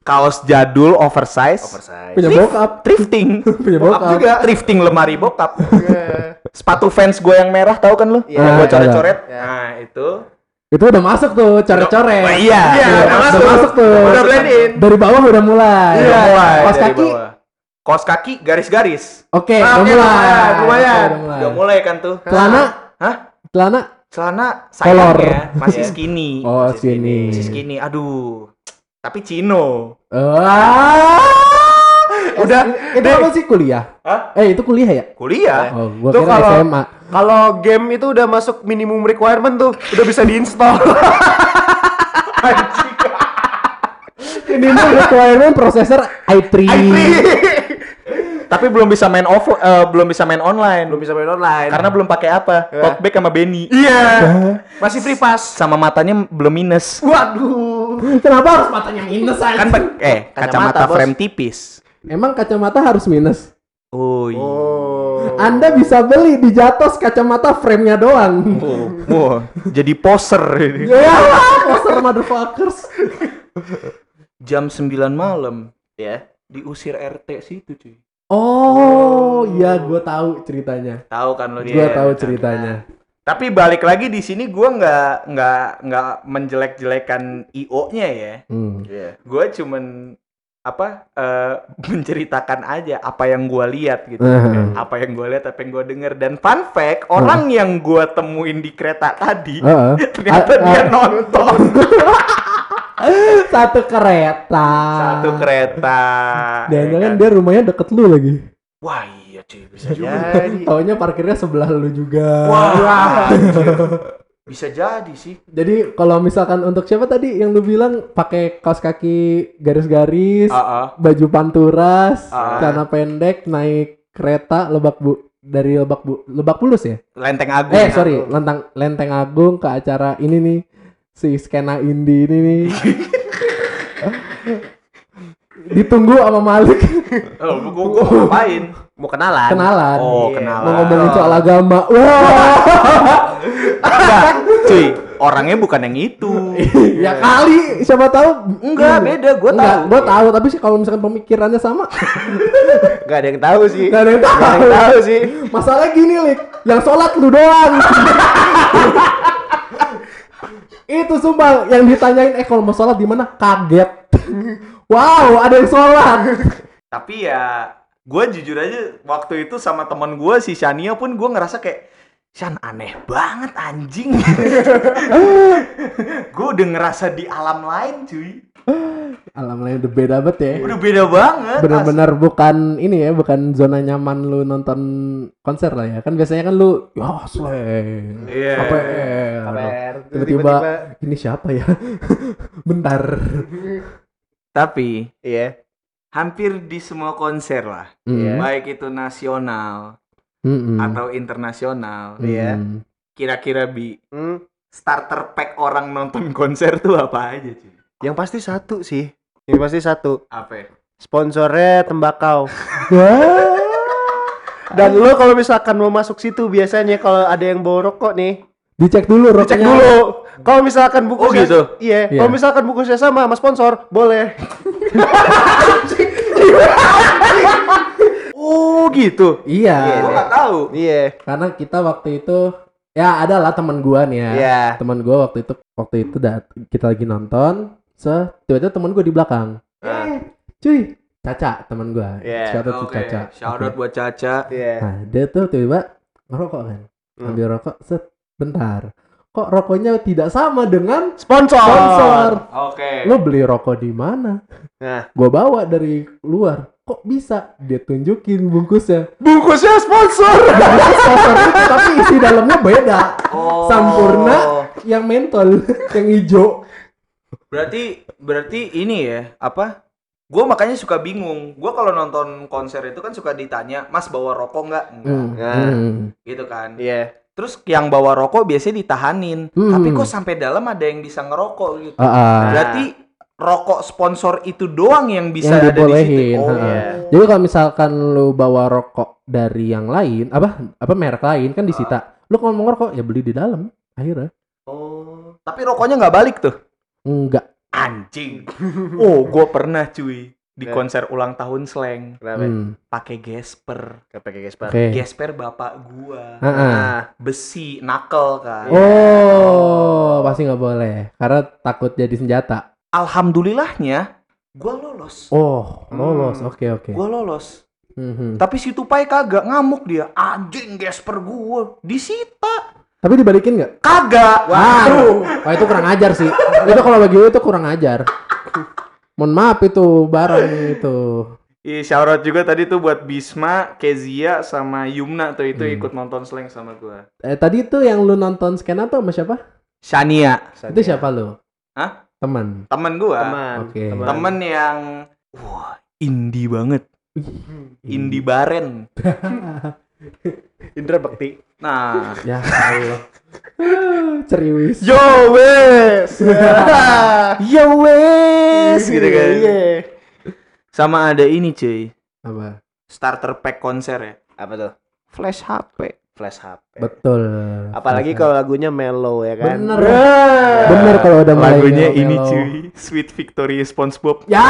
kaos jadul oversize, Oversize. Punya bokap. thrifting, Punya bokap bokap. juga, thrifting lemari bokap, Iya. sepatu fans gue yang merah tahu kan lu? Iya, yang gue coret-coret. Iya. Nah itu. Itu udah masuk tuh, coret-coret. Oh, iya, Iya, udah udah masuk. Udah masuk tuh. Udah blend in. Dari bawah udah mulai. Udah mulai dari kaki. bawah. Kaos kaki garis-garis. Oke, Ah, udah oke, mulai. lumayan, lumayan. Oke, Udah mulai kan tuh. Celana, Hah? celana. Celana sayangnya masih Iya. skinny. Oh, Masih sini. Masih skinny. Aduh. Tapi chino. Wah. Udah, itu deh. apa sih kuliah? Hah? Eh, itu kuliah ya? Kuliah. Oh, gua Tuh kira kalau- SMA. Kalau game itu udah masuk minimum requirement tuh, udah bisa diinstal. Ini mah requirement processor i3. Tapi belum bisa main off eh, belum bisa main online. Belum bisa main online. Karena belum pakai apa? Ya. Talkback sama Benny. iya. Masih free pass. Sama matanya belum minus. Waduh. Kenapa harus matanya minus aja? Kan eh Kacamata, kacamata frame tipis. Emang kacamata harus minus? Oh iya. Oh. Anda bisa beli di Jatos kacamata frame-nya doang. Oh, wah, jadi poser ini. ya, poster motherfuckers. Jam 9 malam Ya. diusir RT situ cuy. Oh, iya gue tahu ceritanya. Tahu kan lo Gue dia. tahu ceritanya. Tapi balik lagi di sini gua nggak nggak nggak menjelek-jelekan IO-nya ya. Hmm. Iya. Gua cuman apa eh, menceritakan aja apa yang gua lihat gitu. Uh-huh. Apa yang gua lihat, apa yang gua denger dan fun fact, orang yang gua temuin di kereta tadi Heeh. ternyata Ah, dia ah. nonton Satu kereta. satu kereta. Dan ya jangan kan? dia rumahnya deket lu lagi. Wah, iya cuy, bisa juga. Jadi. Taunya parkirnya sebelah lu juga. Wah, anjir. Bisa jadi sih. Jadi kalau misalkan untuk siapa tadi yang lu bilang pakai kaos kaki garis-garis, ah. baju panturas, celana pendek, naik kereta Lebak Bu dari Lebak Bu Lebak Bulus ya? Lenteng Agung. Eh sorry, Lentang Lenteng Agung ke acara ini nih si skena indie ini nih. Ditunggu sama Malik Oh, gua, gua mau ngapain? Mau kenalan. kenalan. Oh, Iya. kenalan. Mau ngomongin soal agama. Wah, Enggak, cuy, orangnya bukan yang itu. ya kali siapa tahu Enggak, beda, gua Enggak, tahu. gua tahu tapi sih kalau misalkan pemikirannya sama Gak ada yang tahu sih. Gak ada yang tahu. Gak ada yang tahu sih. Masalah gini, Lik. Yang sholat lu doang. itu sumpah yang ditanyain eh kalau mau sholat di mana kaget wow ada yang sholat Tapi ya, gue jujur aja waktu itu sama teman gue si Shania pun gue ngerasa kayak Chan aneh banget anjing. gue udah ngerasa di alam lain cuy. Alam lain udah beda banget ya. Udah beda banget. Bener-bener bukan ini ya, bukan zona nyaman lu nonton konser lah ya. Kan biasanya kan lu, ya slang, Iya. KPR. KPR. Tiba-tiba ini siapa ya? Bentar. Tapi Iya. Hampir di semua konser lah, Hmm. baik itu nasional Mm-mm. atau internasional, Iya. Mm. kira-kira bi Hmm. starter pack orang nonton konser tuh apa aja cuy? Yang pasti satu sih. Yang pasti satu. Apa? Sponsornya tembakau. Wah. Dan lo kalau misalkan mau masuk situ biasanya kalau ada yang bawa rokok nih, Dicek dulu dicek rokoknya. dulu. Kalau misalkan bungkusnya Oh, gitu? Iya, Iya. kalau misalkan bungkusnya sama sama sponsor, boleh. Oh gitu. Iya. Gue nggak tahu. Iya. Karena kita waktu itu ya ada lah teman gua nih ya. Iya. Teman gua waktu itu waktu itu dat kita lagi nonton, se tiba-tiba teman gua di belakang. Eh, cuy, Caca teman gua. Iya. Shout out to Oke, Caca. shout out buat Caca. Iya. Nah, dia tuh tiba-tiba ngerokok kan. Hmm. Ambil rokok, set, bentar. Kok rokoknya tidak sama dengan Sponsor. sponsor? Oke. Lo beli rokok di mana? Nah, Gua bawa dari luar. Kok bisa? Dia tunjukin bungkusnya. bungkusnya sponsor. Sponsor itu, tapi isi dalamnya beda. Oh. Sampurna yang mentol, yang hijau. Berarti berarti ini ya apa? Gue makanya suka bingung. Gue kalau nonton konser itu kan suka ditanya, Mas bawa rokok nggak? Enggak. Hmm. Nah. Hmm. Gitu kan. Iya. Terus yang bawa rokok biasanya ditahanin. Hmm. Tapi kok sampai dalam ada yang bisa ngerokok gitu. Ah, ah. Berarti rokok sponsor itu doang yang bisa Yang ada di situ. dibolehin, Oh. iya. Jadi kalau misalkan lu bawa rokok dari yang lain, apa apa merek lain kan disita. Lu kalau mau ngerokok ya beli di dalam. Akhirnya Oh. Tapi rokoknya nggak balik tuh. enggak. Anjing. oh, gue pernah cuy di konser ulang tahun slang Kenapa? Hmm. pakai gesper. Gak pakai gesper. Oke. Gesper bapak gua. Ah, ah. Nah, Besi, knuckle kan. Oh, pasti nggak boleh karena takut jadi senjata. Alhamdulillahnya gua lolos. Oh, lolos. Hmm. Oke, oke. Gua lolos. Mhm. Tapi si Tupai kagak ngamuk dia. Anjing gesper gua disita. Tapi dibalikin nggak? Kagak. Waduh. Wah, itu kurang ajar sih. itu kalau bagi gue itu kurang ajar. Mohon maaf itu barang itu. Iya, shout out juga tadi tuh buat Bisma, Kezia sama Yumna tuh itu Hmm. ikut nonton slang sama gua. Eh tadi tuh yang lu nonton skena tuh sama siapa? Shania, Itu siapa lu? Hah? Teman. temen gua. Teman. Oke. Temen yang wah, indie banget. Indie baren. Indra Bekti. Nah, Ya Allah. Ceriwis. Yo wes. yo wes gitu kan. Iya. Sama ada ini cuy, Apa? starter pack konser ya. Apa tuh? Flash HP. Flash HP. Betul. Apalagi kalau lagunya mellow ya kan. Bener. Bener kalau udah mulai Lagunya melo-melo. ini cuy, Sweet Victory SpongeBob. Ya.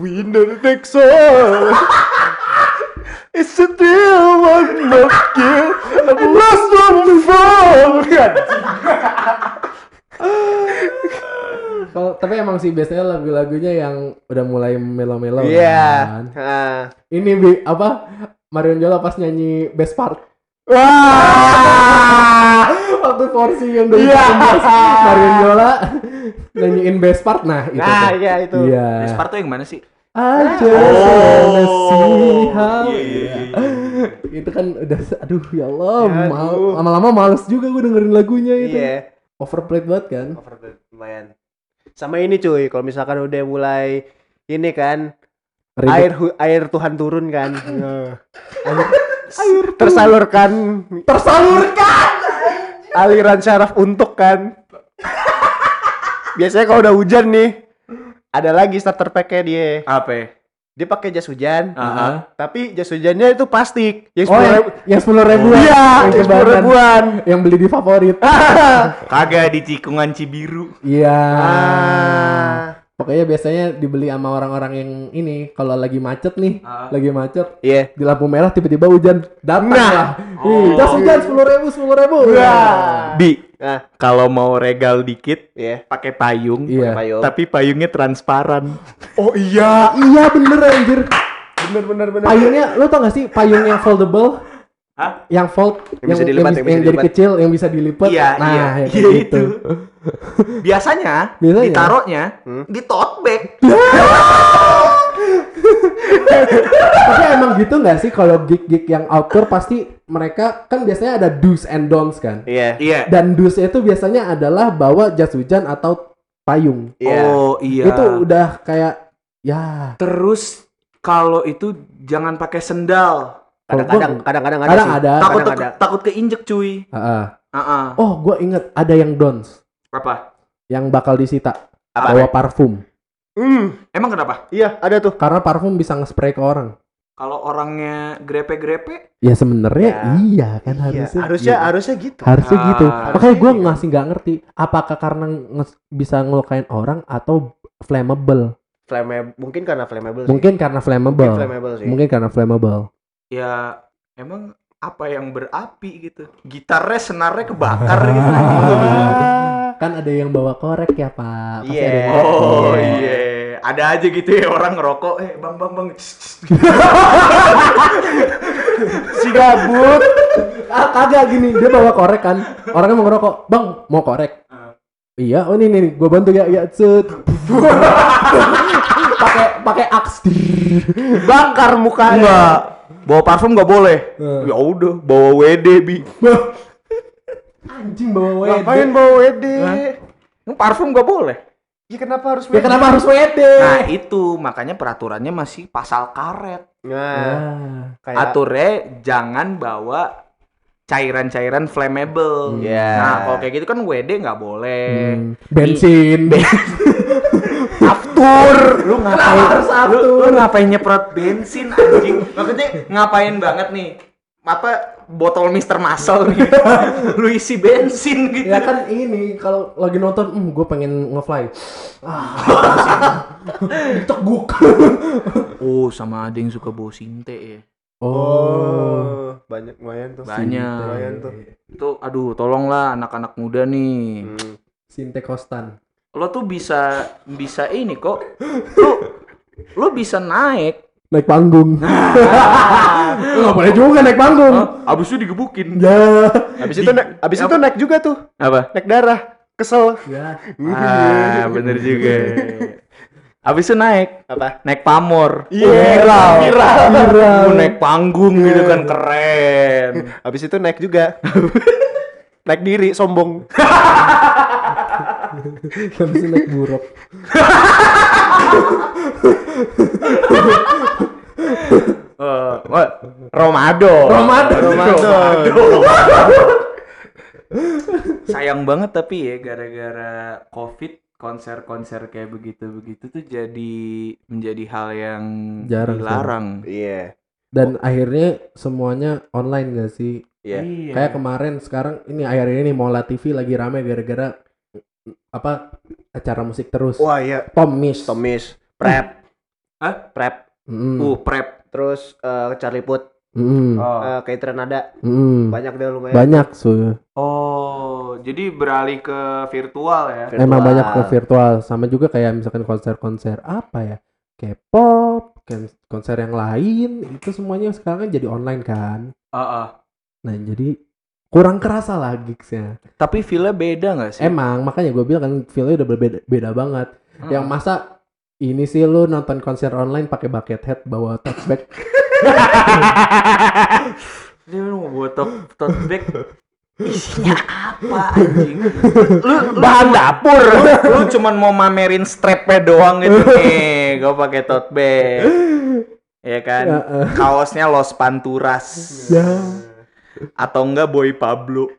Winner takes all. It's still one of kill, and last one fall. Kalau tapi emang sih biasanya lagu-lagunya yang udah mulai melo-melo Iya. kan. Ah. Ini bi apa? Marion Jola pas nyanyi best part. Wah. Waktu porsi yang dari Iya. Marion Jola nyanyiin best part nah itu. Nah, tuh. iya itu. Iya. Sparto yang mana sih? I just Oh. wanna see how Iya, iya, iya. itu kan udah aduh ya Allah Ya, mal- lama-lama males juga gue dengerin lagunya itu Iya. overplayed banget kan Overblown, lumayan. Sama ini cuy, kalau misalkan udah mulai ini kan Ribet. air air Tuhan turun kan. air, air tersalurkan tersalurkan aliran syaraf untuk kan. Biasanya kalau udah hujan nih, ada lagi starter pack-nya dia. Apa? Dia pakai jas hujan, Aha. tapi jas hujannya itu plastik. Yang oh sepuluh yang, ribu- yang sepuluh ribuan Iya, yang yang sepuluh ribuan. yang beli di favorit Kagak di tikungan Cibiru. iya Ah. pokoknya biasanya dibeli sama orang-orang yang ini kalau lagi macet nih Ah. lagi macet Iya. di lampu merah tiba-tiba hujan datang Nah. lah Oh. Jas hujan sepuluh ribu sepuluh ribu Wah. Bi, Nah, kalau mau regal dikit iya. pakai payung, Iya. Payung. tapi payungnya transparan. Oh iya. iya bener anjir Bener bener bener. payungnya lo tau gak sih payung yang foldable Yang fold, Yang bisa dilipat, yang bisa jadi dilipat. kecil, yang bisa dilipat. Iya, nah, iya. ya Iya, gitu. itu. Biasanya, Biasanya. ditaruhnya Hmm. di tote bag. Tapi emang gitu nggak sih kalau gig-gig yang outdoor pasti mereka kan biasanya ada do's and don'ts kan. Iya. Iya. Dan do's itu biasanya adalah bawa jas hujan atau payung. Iya. Oh iya. Itu udah kayak ya Terus kalau itu jangan pakai sendal. Kadang-kadang kadang-kadang ada kadang sih. ada. Takut Kadang ada. takut keinjek cuy. Heeh. Heeh. Oh, gue inget ada yang don'ts Apa? yang bakal disita Apa? bawa parfum Hmm, Emang kenapa? iya ada tuh. karena parfum bisa nge-spray ke orang. Kalau orangnya grepe-grepe, Ya sebenarnya Ya. iya kan Iya, harusnya. harusnya gitu. harusnya gitu. harusnya Ah, gitu. harusnya Makanya gue gitu. masih nggak ngerti apakah karena nge- bisa ngelukain orang atau flammable. Flammable mungkin karena flammable sih. Mungkin karena Mungkin flammable. flammable sih. Mungkin karena flammable. ya emang apa yang berapi gitu. Gitarnya senarnya kebakar gitu. kan ada yang bawa korek ya pak. Pasti Iya. ada yang Oh iya. Ada aja gitu ya orang ngerokok, eh bang bang bang. si gabut. Ah, kagak gini dia bawa korek kan. Orangnya mau ngerokok, bang mau korek. Iya, oh ini nih, gue bantu ya, ya set. Pakai pakai aks. Bakar mukanya. Enggak. Bawa parfum nggak boleh. Eh. Ya udah, bawa WD bi. Anjing bawa WD. Ngapain bawa WD? Yang Parfum nggak boleh. Ya kenapa harus Ya kenapa harus WD? Nah itu makanya peraturannya masih pasal karet. Nah, Ah. kayak Aturnya jangan bawa cairan-cairan flammable. Iya. Nah kalau kayak gitu kan WD nggak boleh. Hmm, bensin. Aftur, lu ngapain? harus Lu, lu ngapain nyemprot bensin anjing? Maksudnya ngapain banget nih? Apa botol Mister Muscle nih? lu isi bensin gitu. ya kan ini kalau lagi nonton, hmm, gue pengen ngefly. Ah, diteguk. Oh, sama ada yang suka bawa sinte ya. Oh. Oh, banyak lumayan tuh. Banyak. Lumayan tuh. Itu aduh tolonglah anak-anak muda nih. Hmm. Sinte Kostan. Lo tuh bisa bisa ini kok. Lu lu bisa naik. Naik panggung. Nggak boleh juga naik panggung. Abis itu digebukin. Ya. Habis itu naik, habis itu naik juga tuh. Apa? Naik darah. Kesel. Ya. Ah, bener juga. Abis itu naik, Apa? naik pamor. Iya, viral. viral. Viral. Lu naik panggung gitu kan keren. Habis itu naik juga. naik diri, sombong. Habis itu naik buruk. Eh, Romado. Romado. Ramadan. Sayang banget tapi ya gara-gara Covid konser-konser kayak begitu-begitu tuh jadi menjadi hal yang Jarang dilarang. Iya. Dan akhirnya semuanya online gak sih? Iya. Kayak kemarin sekarang ini akhir ini Mola TV lagi rame gara-gara apa acara musik terus. Wah, iya. Tom Mish. Tomis, Prep. Hah? Prep. Mm. Uh, prep. Terus eh, Charlie Put, Mm. Oh. eh, Catherine ada. Mm. Banyak deh lumayan. Banyak so. Oh, jadi beralih ke virtual ya. Virtual. Emang banyak ke virtual sama juga kayak misalkan konser-konser apa ya? K-pop, konser yang lain itu semuanya sekarang kan jadi online kan. Heeh. Nah, jadi kurang kerasa lah gigsnya. Tapi feel-nya beda nggak sih? Emang makanya gue bilang kan feel-nya udah berbeda beda banget. Hmm. Yang masa ini sih lu nonton konser online pakai bucket hat bawa tote bag. Dia mau buat top tote bag isinya apa anjing? Lu, lu bahan dapur. Lu, cuman mau mamerin strapnya doang gitu nih. Gue pakai tote bag. Ya kan? Ya, eh. Kaosnya Los Panturas. Ya. Atau enggak Boy Pablo.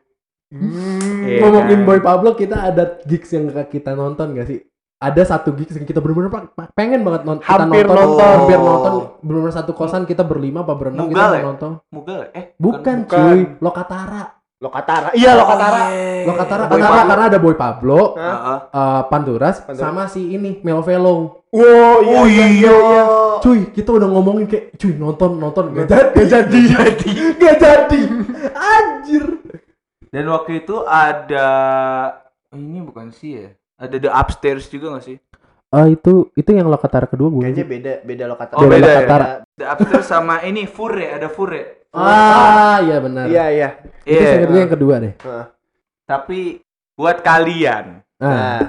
Iya Ngomongin kan? Boy Pablo kita ada gigs yang kita nonton gak sih? Ada satu gigs yang kita bener-bener pengen banget non kita Hampir nonton, nonton. hampir nonton bener-bener satu kosan kita berlima apa berenam kita ya? nonton. Mugal eh Bukan, bukan. cuy, Lokatara. Lokatara. Iya, Lokatara. Lokatara Boy Lokatara Pablo. karena ada Boy Pablo, Hah? Heeh. eh, Panturas, Panturas. sama si ini Melvelo. Wow, iya, Oh, iya, iya. iya. Cuy, kita udah ngomongin kayak cuy nonton nonton gak jadi gak jadi gak jadi anjir Dan waktu itu ada ini bukan sih ya? Ada The Upstairs juga gak sih? oh itu itu yang lokatara kedua gue Kayaknya beda, beda Lokatara. Oh, beda ya? Lokatara. The Upstairs sama ini Fure, ada Fure. Ah, iya benar. Iya, iya. Itu Iya. saya yang kedua deh. Heeh. Tapi buat kalian Ah, Nah,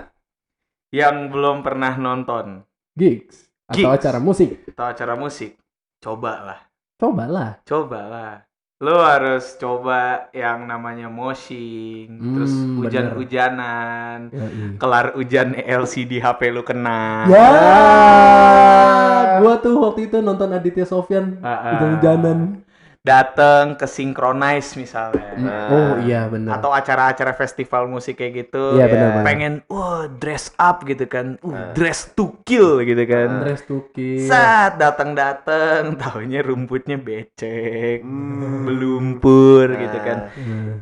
yang belum pernah nonton gigs atau Gigs. acara musik. atau acara musik, cobalah. Cobalah. Cobalah. Lo harus coba yang namanya moshing, terus Hmm, bener. hujan-hujanan, Yoi. kelar hujan LCD HP lu kena. Ya, gua tuh waktu itu nonton Aditya Sofyan Ah, ah. hujan-hujanan. Dateng ke synchronize misalnya. Nah. Oh iya benar. Atau acara-acara festival musik kayak gitu. Iya benar. Pengen, wah dress up gitu kan. Uh, Ah. dress to kill gitu kan. Andres Tuki. Saat datang-datang, tahunya rumputnya becek, Hmm. belumpur gitu kan. Hmm.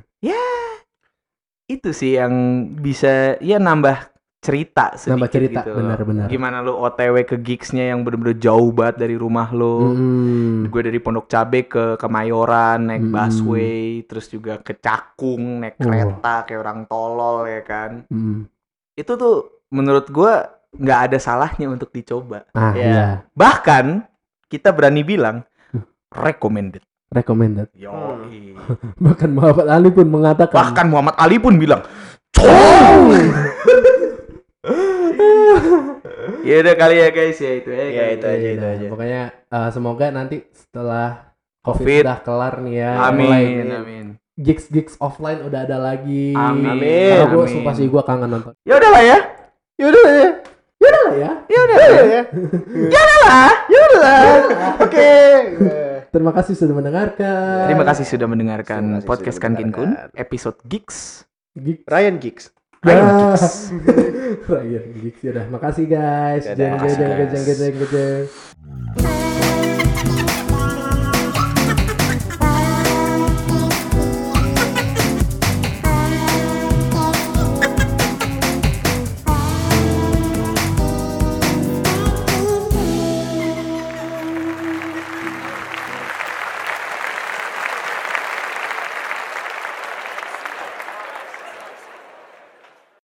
Itu sih yang bisa ya nambah cerita sedikit Nambah cerita, gitu. benar-benar. Gimana lu OTW ke gigsnya yang bener-bener jauh banget dari rumah lo. Hmm. Gue dari Pondok Cabe ke Kemayoran naik Hmm. busway, terus juga ke Cakung naik Oh. kereta kayak orang tolol ya kan. Hmm. Itu tuh menurut gua nggak ada salahnya untuk dicoba. Ah Iya. iya. Bahkan kita berani bilang recommended. Recommended. Yo. Bahkan Muhammad Ali pun mengatakan. Bahkan Muhammad Ali pun bilang, "Cong!" ya udah kali ya guys ya itu ya. Ya, itu ya. aja, itu aja. Pokoknya eh, semoga nanti setelah COVID, Covid. udah kelar nih ya. Amin, mulai amin. Gigs-gigs offline udah ada lagi. Amin. Karena gue Amin. sumpah sih gue kangen nonton. Ya udah lah ya. Yaudah ya. Udah lah ya. Ya udah Yaudah lah. ya. lah. Yaudah lah. Oke. Terima kasih sudah mendengarkan. Terima kasih sudah mendengarkan Terima kasih podcast Kankin Kun episode Gigs. Gigs. Ryan Geeks. Ryan Ah. Gigs. Ryan Gigs ya udah. Makasih guys. Dadah. Jeng jeng jeng Makasih, jeng guys. jeng jeng jeng.